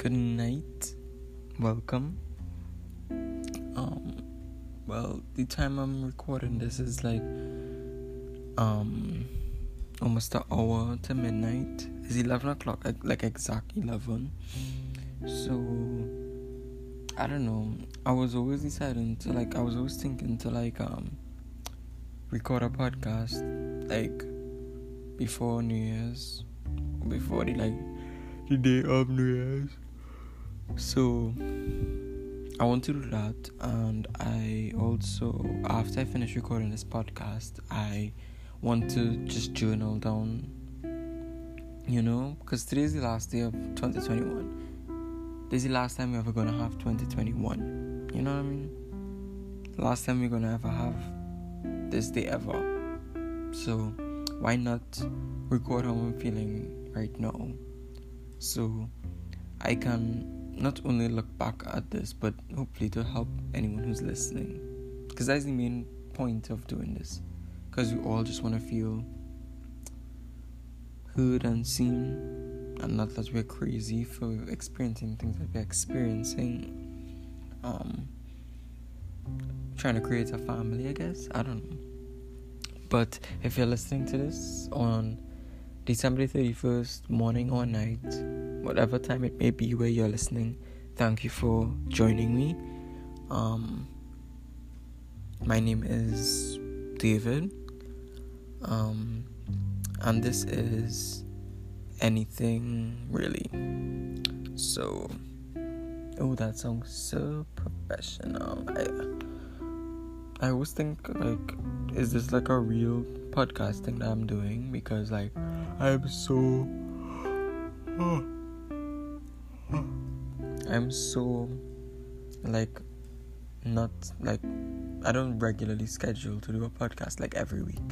good night. Welcome. Um, well, the time I'm recording this is like um almost an hour to midnight. It's eleven o'clock, like exact eleven. So I don't know. I was always deciding to like. I was always thinking to like um record a podcast like before New Year's, before the like the day of New Year's. So I want to do that, and I also, after I finish recording this podcast, I want to just journal down, you know, because today's the last day of 2021. This is the last time we're ever gonna have 2021. You know what I mean? last time we're gonna ever have this day ever. So why not record how I'm feeling right now? So I can not only look back at this, but hopefully to help anyone who's listening. Because that's the main point of doing this. Because we all just want to feel heard and seen, and not that we're crazy for experiencing things that we're experiencing. Um, trying to create a family, I guess. I don't know. But if you're listening to this on December 31st, morning or night, whatever time it may be where you're listening, thank you for joining me. Um, my name is David, um, and this is anything really. So, oh, that sounds so professional. I, I always think like, is this like a real podcasting that I'm doing? Because like, I'm so. I'm so like not like I don't regularly schedule to do a podcast like every week.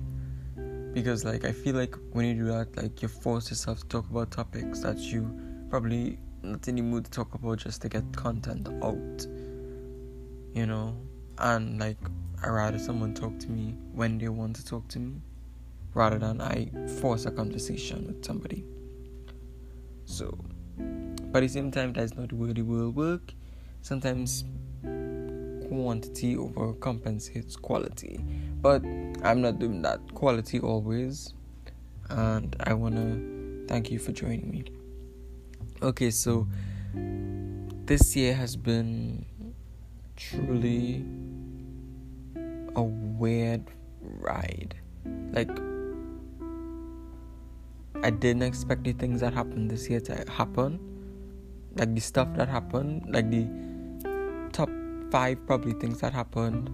Because like I feel like when you do that like you force yourself to talk about topics that you probably not in the mood to talk about just to get content out you know? And like I rather someone talk to me when they want to talk to me rather than I force a conversation with somebody. So but at the same time, that's not way the world work. Sometimes quantity overcompensates quality. But I'm not doing that. Quality always. And I wanna thank you for joining me. Okay, so this year has been truly a weird ride. Like I didn't expect the things that happened this year to happen like the stuff that happened, like the top five probably things that happened.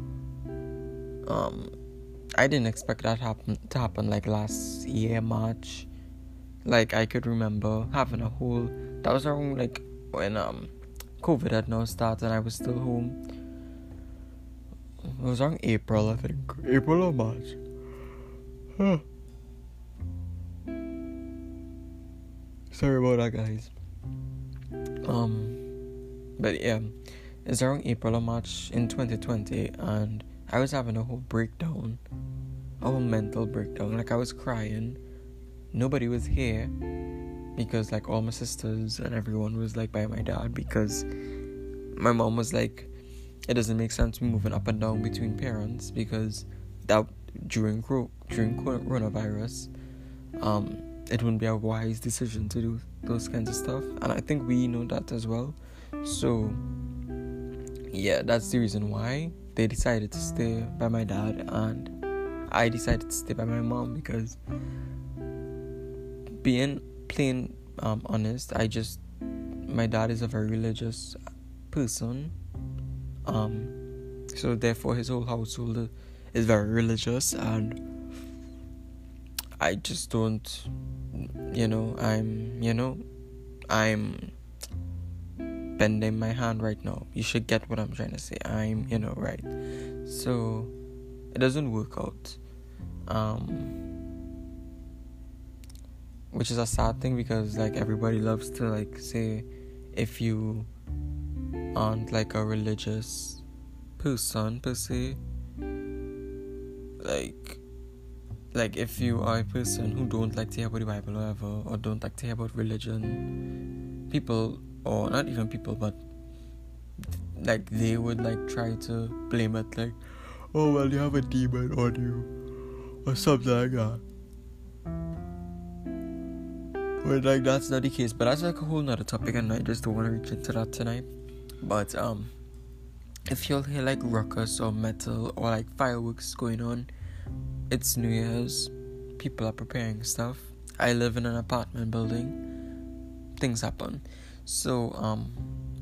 Um, I didn't expect that happen to happen like last year March. Like I could remember having a whole that was around like when um COVID had now started and I was still home. It was around April, I think. April or March. Huh. Sorry about that, guys. Um, but yeah, it's around April or March in 2020, and I was having a whole breakdown, a whole mental breakdown. Like I was crying. Nobody was here because like all my sisters and everyone was like by my dad because my mom was like, it doesn't make sense moving up and down between parents because that during during coronavirus, um, it wouldn't be a wise decision to do those kinds of stuff. And i think we know that as well. So yeah that's the reason why they decided to stay by my dad and i decided to stay by my mom because being plain um, honest i just my dad is a very religious person. Um so therefore his whole household is very religious and i just don't you know i'm you know i'm bending my hand right now. You should get what i'm trying to say. I'm you know right. So it doesn't work out. Um which is a sad thing because like everybody loves to like say if you aren't like a religious person per se like like if you are a person who don't like to hear about the Bible or or don't like to hear about religion, people or not even people, but like they would like try to blame it like, oh well, you have a demon on you, or something like that. But like that's not the case. But that's like a whole nother topic, and I just don't want to reach into that tonight. But um, if you'll hear like ruckus or metal or like fireworks going on, it's New Year's. People are preparing stuff. I live in an apartment building. Things happen. So um,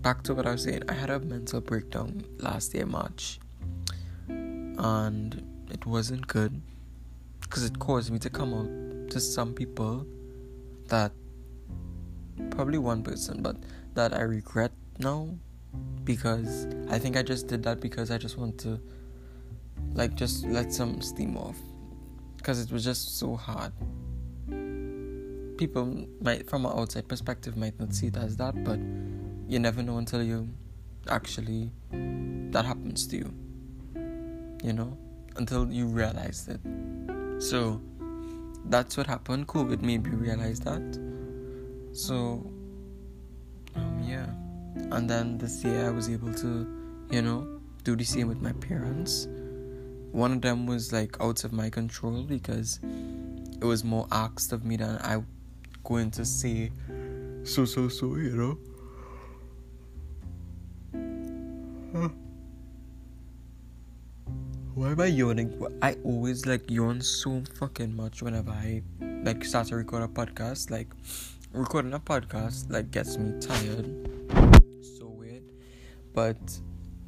back to what I was saying. I had a mental breakdown last year March, and it wasn't good because it caused me to come out to some people that probably one person, but that I regret now because I think I just did that because I just want to like just let some steam off because it was just so hard. People might from an outside perspective might not see it as that, but you never know until you actually that happens to you. You know, until you realize it. So that's what happened. COVID made me realize that. So um yeah and then this year I was able to, you know, do the same with my parents. One of them was like out of my control because it was more asked of me than I going to say so so so, you know. Huh. Why am I yawning? I always like yawn so fucking much whenever I like start to record a podcast. Like recording a podcast like gets me tired so weird but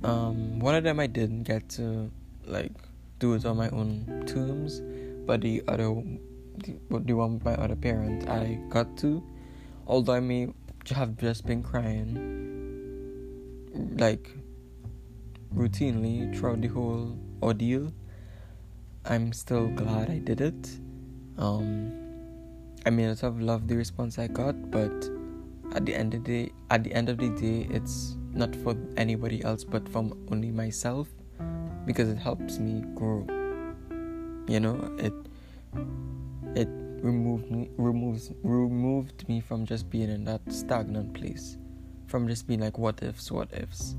um, one of them I didn't get to like do it on my own terms, but the other, the, the one my other parent, I got to. Although I may have just been crying, like routinely throughout the whole ordeal, I'm still glad I did it. Um, I may not have loved the response I got, but at the end of the day, at the end of the day, it's not for anybody else but from only myself because it helps me grow. You know it it removed me removes removed me from just being in that stagnant place from just being like what ifs what ifs.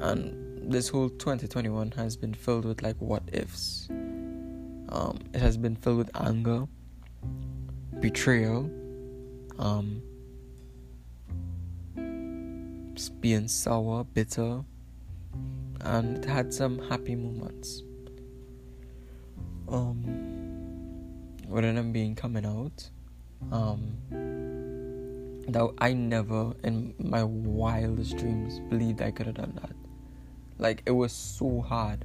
And this whole 2021 has been filled with like what ifs. Um it has been filled with anger betrayal um being sour, bitter, and it had some happy moments. Um, than being coming out, um, that I never in my wildest dreams believed I could have done that. Like it was so hard.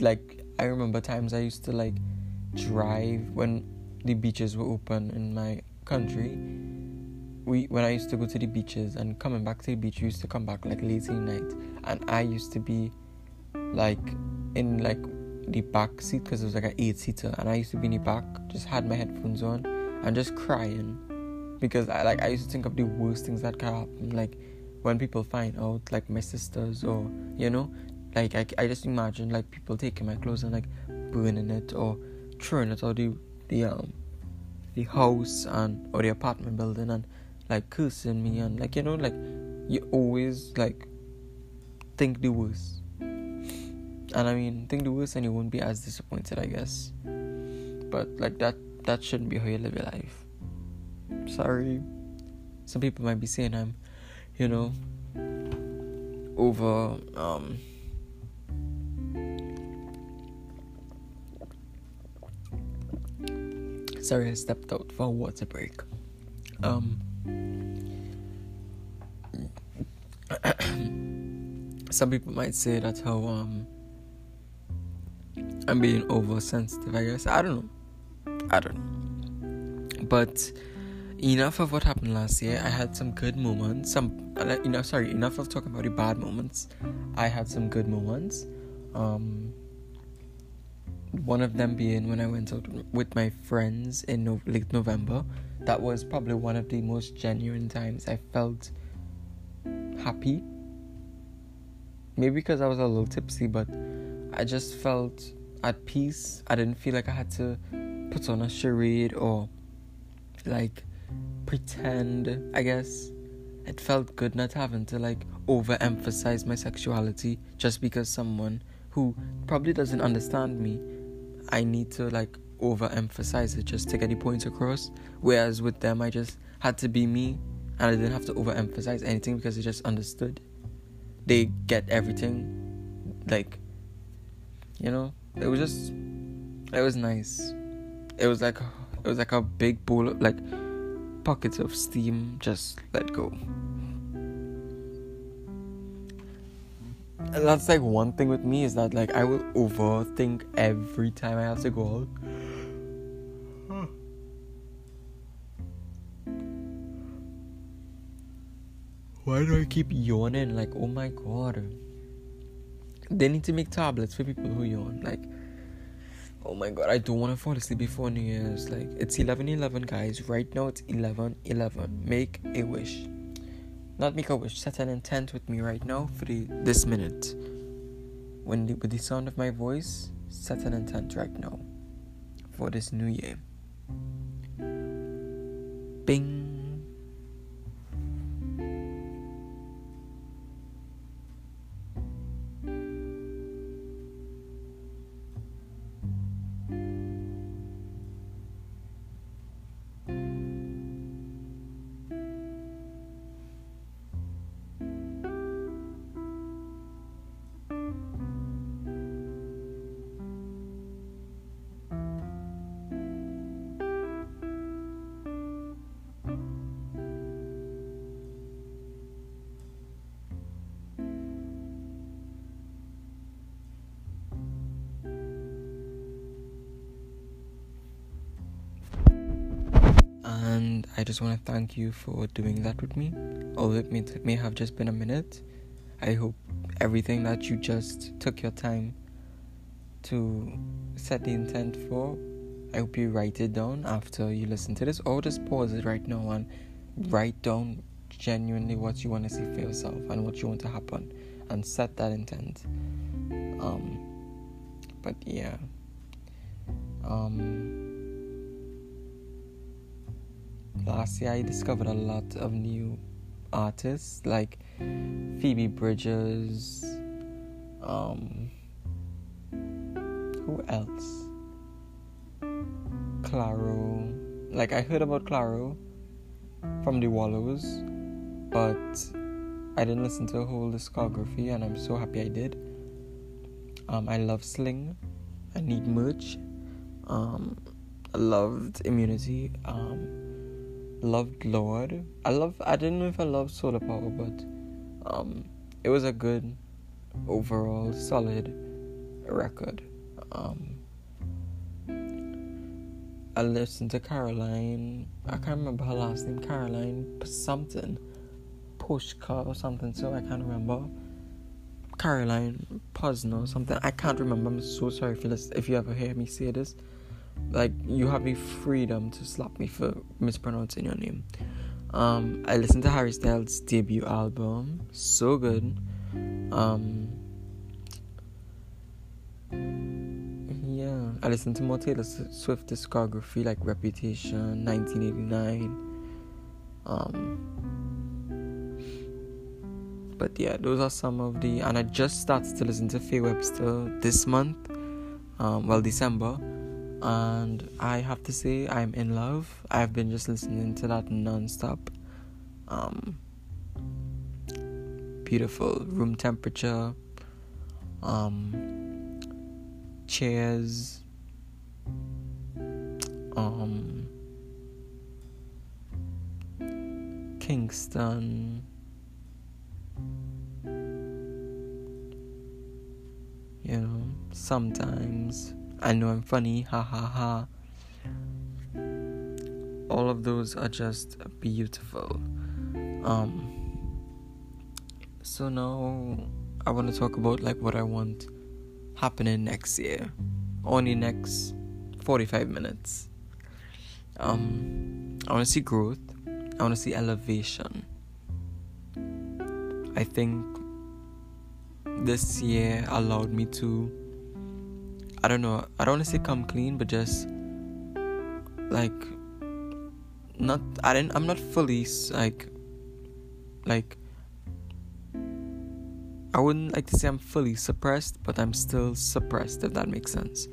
Like I remember times I used to like drive when the beaches were open in my country we when I used to go to the beaches and coming back to the beach, we used to come back like late in night, and I used to be like in like the back seat because it was like an eight seater, and I used to be in the back, just had my headphones on and just crying. Because I like I used to think of the worst things that can happen, like when people find out, like my sisters or you know, like I, I just imagine like people taking my clothes and like burning it or throwing it out the the um the house and or the apartment building and like cursing me and like you know like you always like think the worst. And i mean think the worst and you won't be as disappointed i guess. But like that that shouldn't be how you live your life. Sorry. Some people might be saying i'm you know over um sorry i stepped out for a water break. Um some people might say that's how um I'm being oversensitive, I guess. I don't know. I don't know. But enough of what happened last year. I had some good moments. Some you know, sorry, enough of talking about the bad moments. I had some good moments. Um one of them being when I went out with my friends in no- late November. That was probably one of the most genuine times I felt happy. Maybe because I was a little tipsy, but I just felt at peace. I didn't feel like I had to put on a charade or like pretend, I guess. it felt good not having to like overemphasize my sexuality just because someone who probably doesn't understand me, I need to like overemphasize it just to get the points across. Whereas with them, I just had to be me and I didn't have to overemphasize anything because they just understood. They get everything, like, you know. It was just, it was nice. It was like, it was like a big bowl of like pockets of steam just let go. And that's like one thing with me is that like I will overthink every time I have to go out. Why do I keep yawning? Like, oh my god. They need to make tablets for people who yawn. Like, oh my god, I don't want to fall asleep before New Year's. Like, it's 11 11, guys. Right now, it's 11 11. Make a wish. Not make a wish, set an intent with me right now for the, this minute. When the, with the sound of my voice, set an intent right now for this new year. Bing. Just want to thank you for doing that with me. Although it may, may have just been a minute, I hope everything that you just took your time to set the intent for, I hope you write it down after you listen to this, or just pause it right now and write down genuinely what you want to see for yourself and what you want to happen, and set that intent. Um, but yeah. Um, last year I discovered a lot of new artists like Phoebe Bridgers. Um, who else? Clairo. Like I heard about Clairo from the Wallows, but I didn't listen to a whole discography, and I'm so happy I did. Um, I love Sling. I need merch. Um, I loved Immunity. Um, loved Lorde. I love. I didn't know if I loved Solar Power, but um, it was a good overall solid record. Um, I listened to Caroline. I can't remember her last name. Caroline something, Pushka or something. So I can't remember. Caroline Posner or something. I can't remember. I'm so sorry if you listen, if you ever hear me say this like you have the freedom to slap me for mispronouncing your name. Um, I listened to Harry Styles' debut album, so good. Um, yeah, I listened to more Taylor Swift discography like Reputation, 1989. Um, but yeah, those are some of the, and I just started to listen to Faye Webster this month, um, well December and I have to say I'm in love. I've been just listening to that non-stop. Um, beautiful room temperature. Um, chairs. Um, Kingston. You know, sometimes I know I'm funny, ha ha ha. All of those are just beautiful. Um so now I want to talk about like what I want happening next year. Only next 45 minutes. Um I want to see growth. I want to see elevation. I think this year allowed me to I don't know. I don't want to say come clean, but just like not. I didn't. I'm not fully like like I wouldn't like to say I'm fully suppressed, but I'm still suppressed if that makes sense,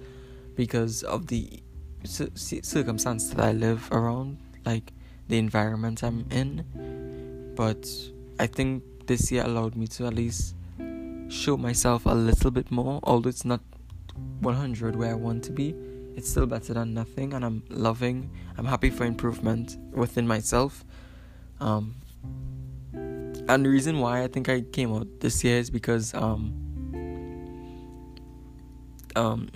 because of the circumstance that I live around, like the environment I'm in. But I think this year allowed me to at least show myself a little bit more, although it's not 100 where I want to be. It's still better than nothing, and I'm loving. I'm happy for improvement within myself. Um, and the reason why I think I came out this year is because um, um,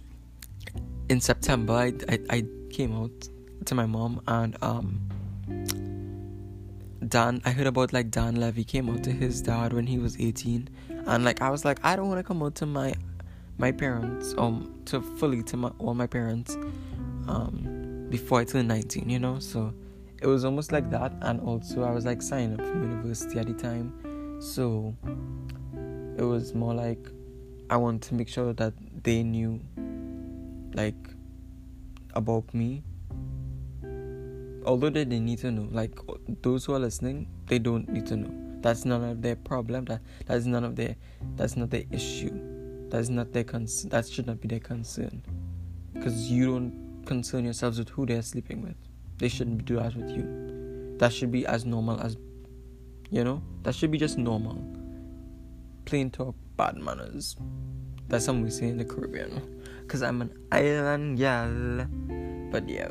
in September I, I, I came out to my mom and um, Dan I heard about like Dan Levy came out to his dad when he was 18 and like I was like I don't want to come out to my my parents um to fully to my all my parents um before I turned 19 you know? So it was almost like that. And also i was like signing up for university at the time. So it was more like i want to make sure that they knew like about me. Although they didn't need to know like those who are listening they don't need to know. That's none of their problem. That that's none of their that's not their issue that's not their concern that should not be their concern because you don't concern yourselves with who they're sleeping with they shouldn't do that with you. That should be as normal as, you know, that should be just normal. Plain talk, bad manners. That's something we say in the Caribbean. Cause I'm an island gal. But yeah.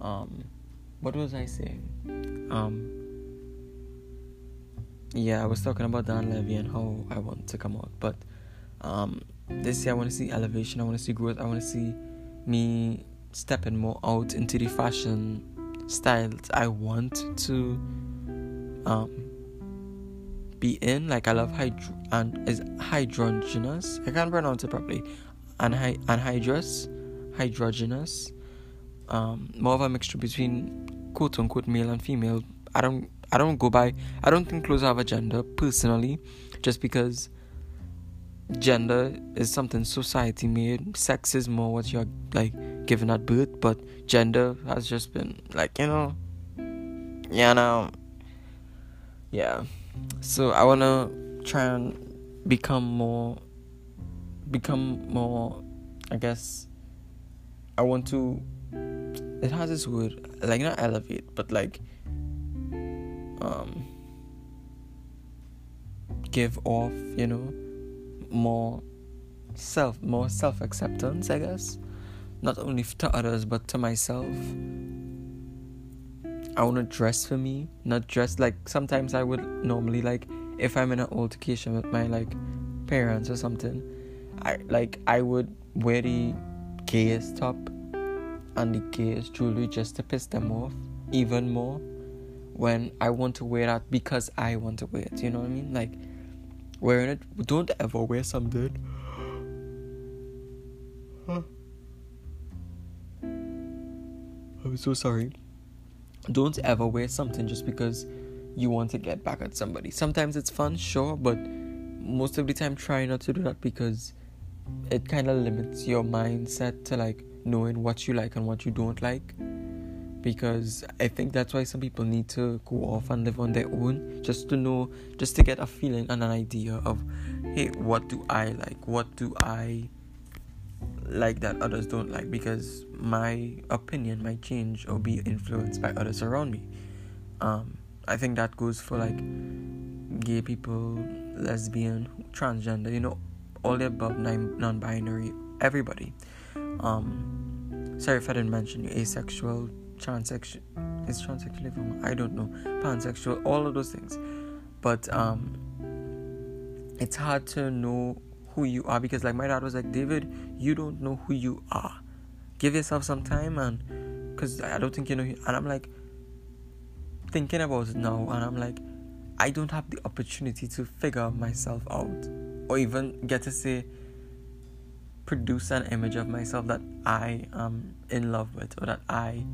Um, what was I saying? Um, yeah, I was talking about Dan Levy and how I want to come out. But um, this year I want to see elevation. I want to see growth. I want to see me stepping more out into the fashion styles I want to um be in. Like I love hydro and is hydrogenous. I can't pronounce it properly. Anhy- anhydrous, hydrogenous. Um, more of a mixture between quote unquote male and female. I don't I don't go by I don't think clothes have a gender personally, just because gender is something society made. Sex is more what you're like given at birth, but gender has just been like you know, you know, yeah. So I wanna try and become more, become more. I guess I want to. It has this word like not elevate, but like um give off, you know more self more self acceptance i guess. Not only to others but to myself. I want to dress for me not dress like sometimes i would normally like if i'm in an altercation with my like parents or something i like i would wear the gayest top and the gayest jewelry just to piss them off even more when i want to wear that because i want to wear it you know what i mean? Like wearing it. Don't ever wear something. I'm so sorry. Don't ever wear something just because you want to get back at somebody. Sometimes it's fun, sure, but most of the time try not to do that because it kind of limits your mindset to like knowing what you like and what you don't like because I think that's why some people need to go off and live on their own just to know, just to get a feeling and an idea of, hey, what do I like? What do I like that others don't like? Because my opinion might change or be influenced by others around me. Um, I think that goes for like gay people, lesbian, transgender, you know, all the above, non binary, everybody. Um, sorry if I didn't mention you, asexual, transsexual is transsexual I don't know pansexual all of those things. But um it's hard to know who you are because like my dad was like David you don't know who you are. Give yourself some time and because I don't think you know and I'm like thinking about it now and I'm like I don't have the opportunity to figure myself out or even get to say produce an image of myself that I am in love with or that I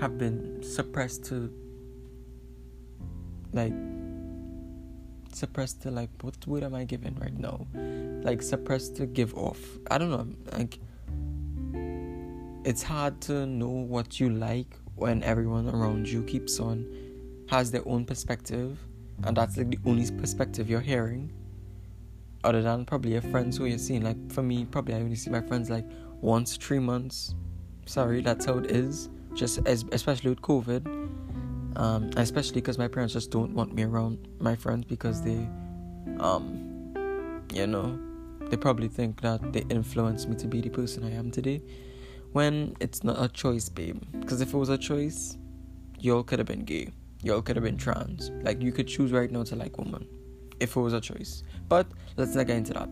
have been suppressed to like suppressed to like what word am I giving right now? Like suppressed to give off. I don't know. Like it's hard to know what you like when everyone around you keeps on has their own perspective, and that's like the only perspective you're hearing, other than probably your friends who you're seeing. Like for me, probably I only see my friends like once three months. Sorry, that's how it is. Just as especially with COVID, um, especially because my parents just don't want me around my friends because they, um, you know, they probably think that they influenced me to be the person I am today, when it's not a choice, babe. Because if it was a choice, y'all could have been gay, y'all could have been trans. Like you could choose right now to like woman, if it was a choice. But let's not get into that.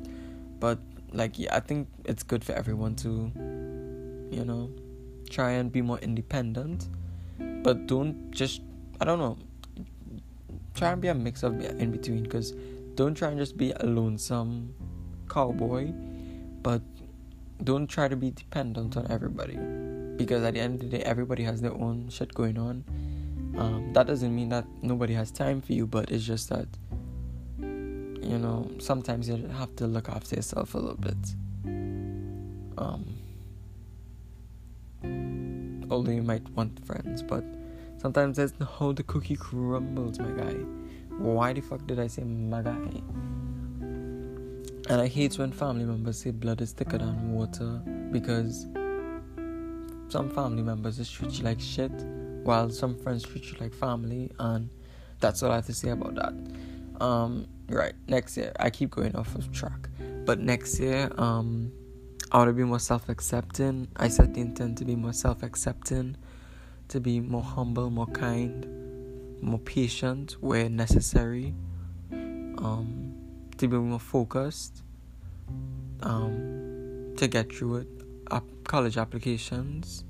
But like yeah, I think it's good for everyone to, you know, try and be more independent, but don't just I don't know. Try and be a mix of in between, because don't try and just be a lonesome cowboy, but don't try to be dependent on everybody, because at the end of the day, everybody has their own shit going on. Um, that doesn't mean that nobody has time for you, but it's just that you know sometimes you have to look after yourself a little bit. Um, although you might want friends, but Sometimes that's how the cookie crumbles, my guy. Why the fuck did I say my guy? And I hate when family members say blood is thicker than water because some family members just treat you like shit while some friends treat you like family and that's all I have to say about that. Um, right, next year I keep going off of track. But next year, um I wanna be more self accepting. I set the intent to be more self accepting to be more humble, more kind, more patient where necessary, um, to be more focused, um, to get through it, college applications,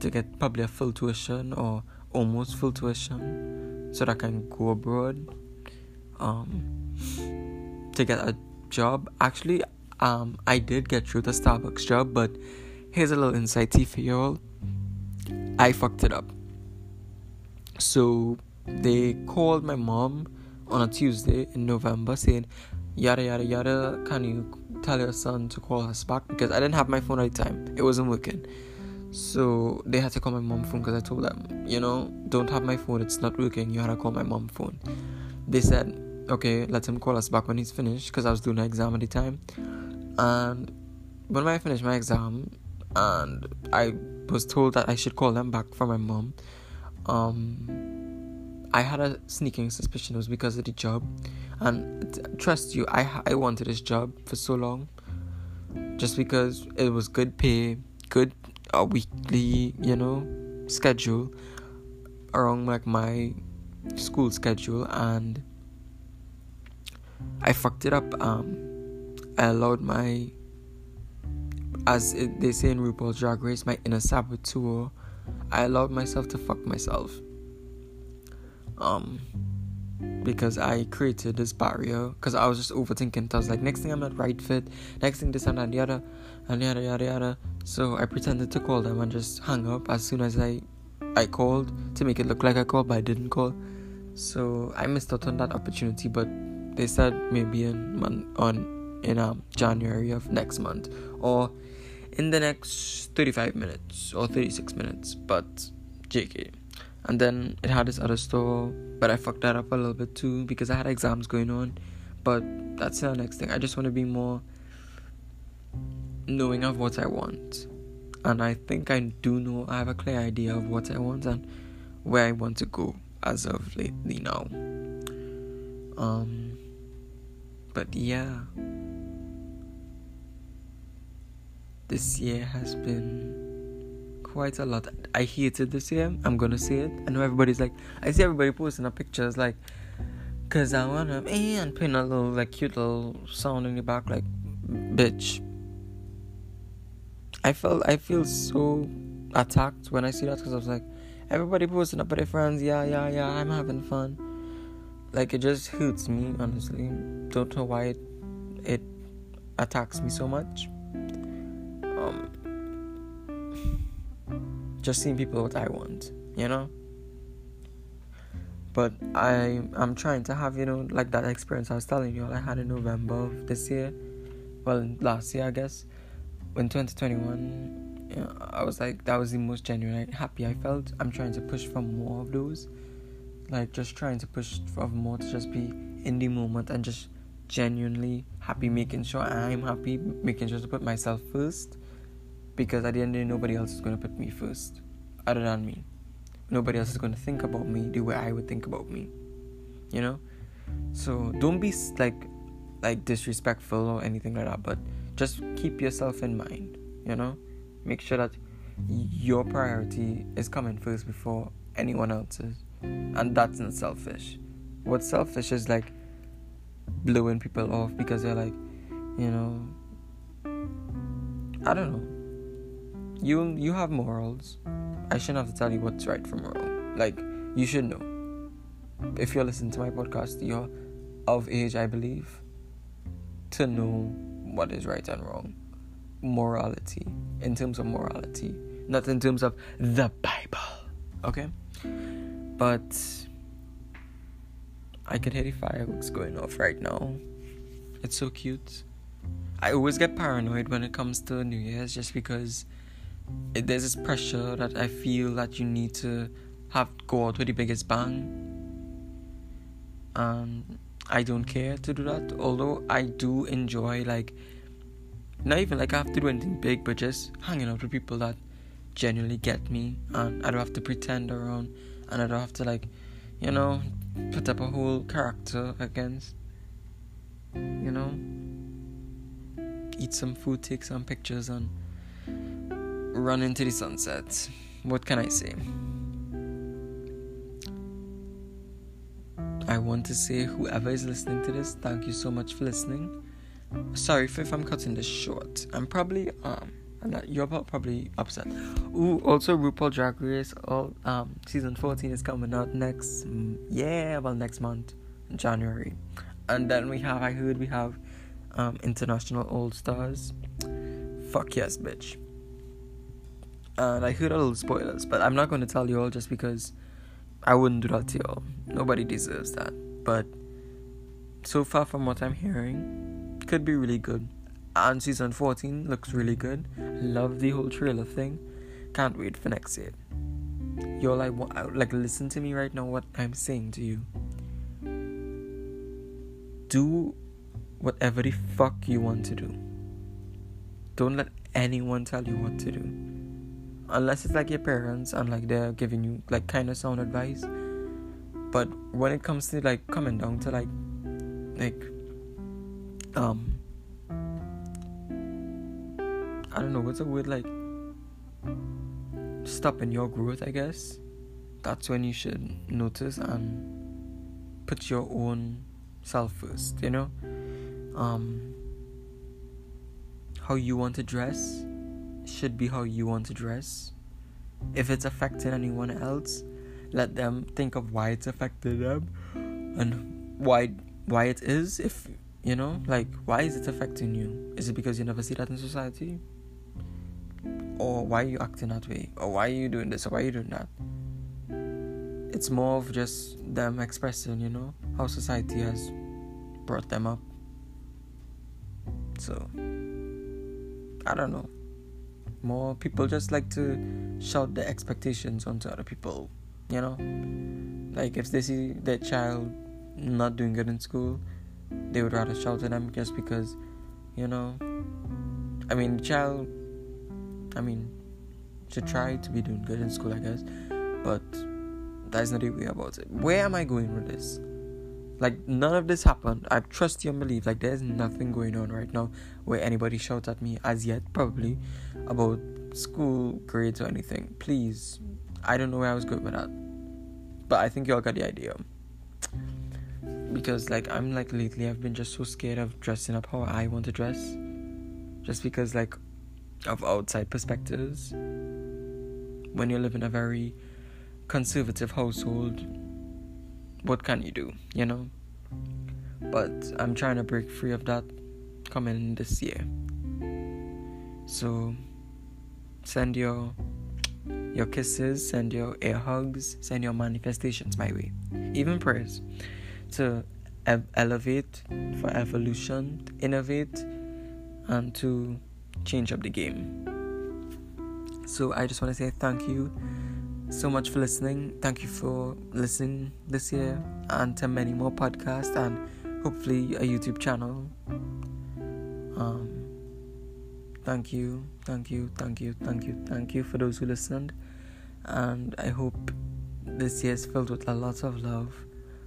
to get probably a full tuition or almost full tuition so that I can go abroad, um, to get a job. Actually, um, I did get through the Starbucks job, but here's a little insight for you all I fucked it up. So they called my mom on a Tuesday in November saying, yada yada yada, can you tell your son to call us back? Because I didn't have my phone at the time, it wasn't working. So they had to call my mom phone because I told them, you know, don't have my phone, it's not working, you had to call my mom phone. They said, okay, let him call us back when he's finished because I was doing an exam at the time. And when I finished my exam, and I was told that I should call them back for my mom. Um, I had a sneaking suspicion it was because of the job, and t- trust you, I I wanted this job for so long, just because it was good pay, good uh, weekly, you know, schedule around like my school schedule, and I fucked it up. Um, I allowed my as it, they say in RuPaul's Drag Race, my inner saboteur, I allowed myself to fuck myself. Um, because I created this barrier because I was just overthinking. I was like, next thing I'm not right fit, next thing this and that the other, and yada yada yada. So I pretended to call them and just hung up as soon as I I called to make it look like I called, but I didn't call. So I missed out on that opportunity. But they said maybe in on in um, January of next month or in the next 35 minutes or 36 minutes, but JK. And then it had this other store, but I fucked that up a little bit too because I had exams going on. But that's the next thing. I just want to be more knowing of what I want. And I think I do know, I have a clear idea of what I want and where I want to go as of lately now. Um, but yeah this year has been quite a lot. I hated this year. I'm gonna say it. I know everybody's like, I see everybody posting a pictures like, cause I wanna and putting a little like cute little sound in the back like, bitch. I felt I feel so attacked when I see that because I was like, everybody posting up with their friends. Yeah, yeah, yeah. I'm having fun. Like it just hurts me honestly. Don't know why it it attacks me so much just seeing people what I want, you know. But I I'm trying to have you know like that experience I was telling you all I had in November of this year, well last year I guess, in 2021. You know, I was like that was the most genuine happy I felt. I'm trying to push for more of those, like just trying to push for more to just be in the moment and just genuinely happy, making sure I'm happy, making sure to put myself first. Because at the end of the day, nobody else is going to put me first, other than me. Nobody else is going to think about me the way I would think about me. You know? So don't be like like disrespectful or anything like that, but just keep yourself in mind, you know? Make sure that your priority is coming first before anyone else's. And that's not selfish. What's selfish is like blowing people off because they're like, you know, I don't know. You you have morals. I shouldn't have to tell you what's right from wrong. Like you should know. If you're listening to my podcast, you're of age, I believe, to know what is right and wrong. Morality, in terms of morality, not in terms of the Bible. Okay? But I can hear the fireworks going off right now. It's so cute. I always get paranoid when it comes to New Year's just because there's this pressure that I feel that you need to have go out with the biggest bang. And I don't care to do that. Although I do enjoy like not even like I have to do anything big, but just hanging out with people that genuinely get me, and I don't have to pretend around, and I don't have to like, you know, put up a whole character against, you know, eat some food, take some pictures, and run into the sunset. What can I say? I want to say, whoever is listening to this, thank you so much for listening. Sorry if, if I'm cutting this short. I'm probably um, I'm not, you're probably upset. Ooh, also RuPaul Drag Race, all um, season 14 is coming out next, yeah, well next month, January, and then we have, I heard we have, um, International All Stars. Fuck yes, bitch. And I heard a little spoilers, but I'm not going to tell you all just because I wouldn't do that to y'all. Nobody deserves that. But so far, from what I'm hearing, could be really good. And season 14 looks really good. Love the whole trailer thing. Can't wait for next year. You're like, like, listen to me right now. What I'm saying to you. Do whatever the fuck you want to do. Don't let anyone tell you what to do unless it's like your parents and like they're giving you like kind of sound advice. But when it comes to like coming down to like like um i don't know what's a word like stopping your growth i guess? That's when you should notice and put your own self first you know? Um how you want to dress should be how you want to dress. If it's affecting anyone else, let them think of why it's affecting them and why why it is. If you know like why is it affecting you? Is it because you never see that in society? Or why are you acting that way? Or why are you doing this? Or why are you doing that? It's more of just them expressing you know how society has brought them up. So i don't know more people just like to shout their expectations onto other people you know? Like if they see their child not doing good in school they would rather shout at them just because you know? I mean the child i mean should try to be doing good in school i guess but that's not the way about it. Where am i going with this? Like none of this happened. I trust you and believe. Like there's nothing going on right now where anybody shouts at me as yet probably about school grades or anything please. I don't know where i was going with that. But i think y'all got the idea. Because like i'm like lately i've been just so scared of dressing up how i want to dress. Just because like of outside perspectives. When you live in a very conservative household what can you do, you know? But I'm trying to break free of that coming this year. So send your your kisses, send your air hugs, send your manifestations my way. Even prayers to ev- elevate, for evolution, innovate, and to change up the game. So I just want to say thank you so much for listening. Thank you for listening this year and to many more podcasts and hopefully a YouTube channel. Um, thank you, thank you, thank you, thank you, thank you for those who listened. And I hope this year is filled with a lot of love,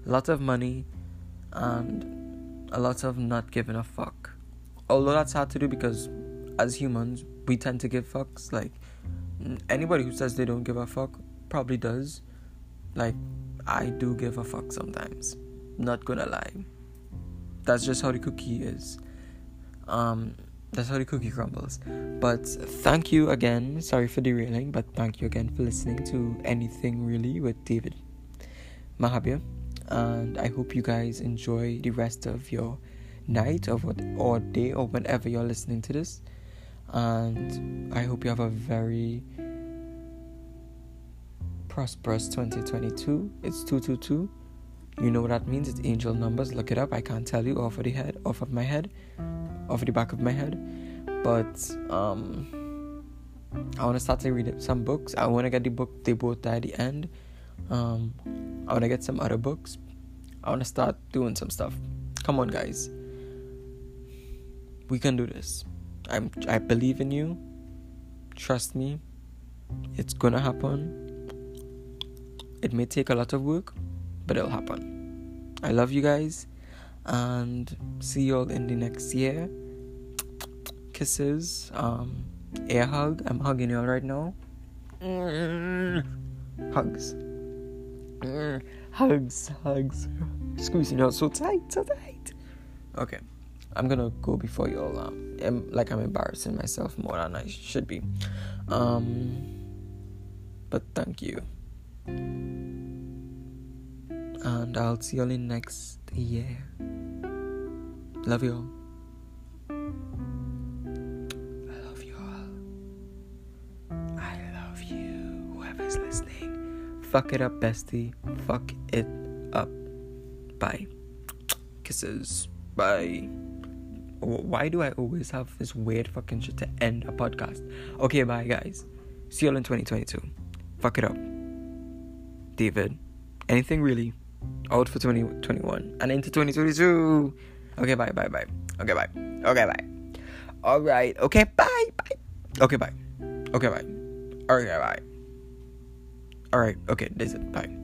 a lot of money, and a lot of not giving a fuck. Although that's hard to do because as humans, we tend to give fucks. Like, anybody who says they don't give a fuck probably does. Like, I do give a fuck sometimes. Not gonna lie. That's just how the cookie is. Um, that's how the cookie crumbles. But thank you again. Sorry for derailing, but thank you again for listening to anything really with David Mahabir. And I hope you guys enjoy the rest of your night or what or day or whenever you're listening to this. And I hope you have a very prosperous 2022. It's 222. You know what that means? It's angel numbers. Look it up. I can't tell you off of the head, off of my head, off the back of my head. But um, I want to start to read some books. I want to get the book They Both Die at the End. Um, I want to get some other books. I want to start doing some stuff. Come on, guys. We can do this. I'm. I believe in you. Trust me. It's gonna happen it may take a lot of work, but it'll happen. I love you guys and see you all in the next year. Kisses, um, air hug. I'm hugging you all right now. Hugs. Hugs, hugs. Squeezing out so tight, so tight. Okay, I'm gonna go before you all. Um, I'm, like I'm embarrassing myself more than I should be. Um, but thank you and I'll see you all in next year. Love you Fuck it up, bestie. Fuck it up. Bye. Kisses. Bye. Why do I always have this weird fucking shit to end a podcast? Okay, bye, guys. See you all in 2022. Fuck it up. David. Anything really out for 2021 and into 2022. Okay, bye, bye, bye. Okay, bye. Okay, bye. All right. Okay, bye, bye. Okay, bye. Okay, bye. Okay, bye. All right. Okay, this is it. Bye.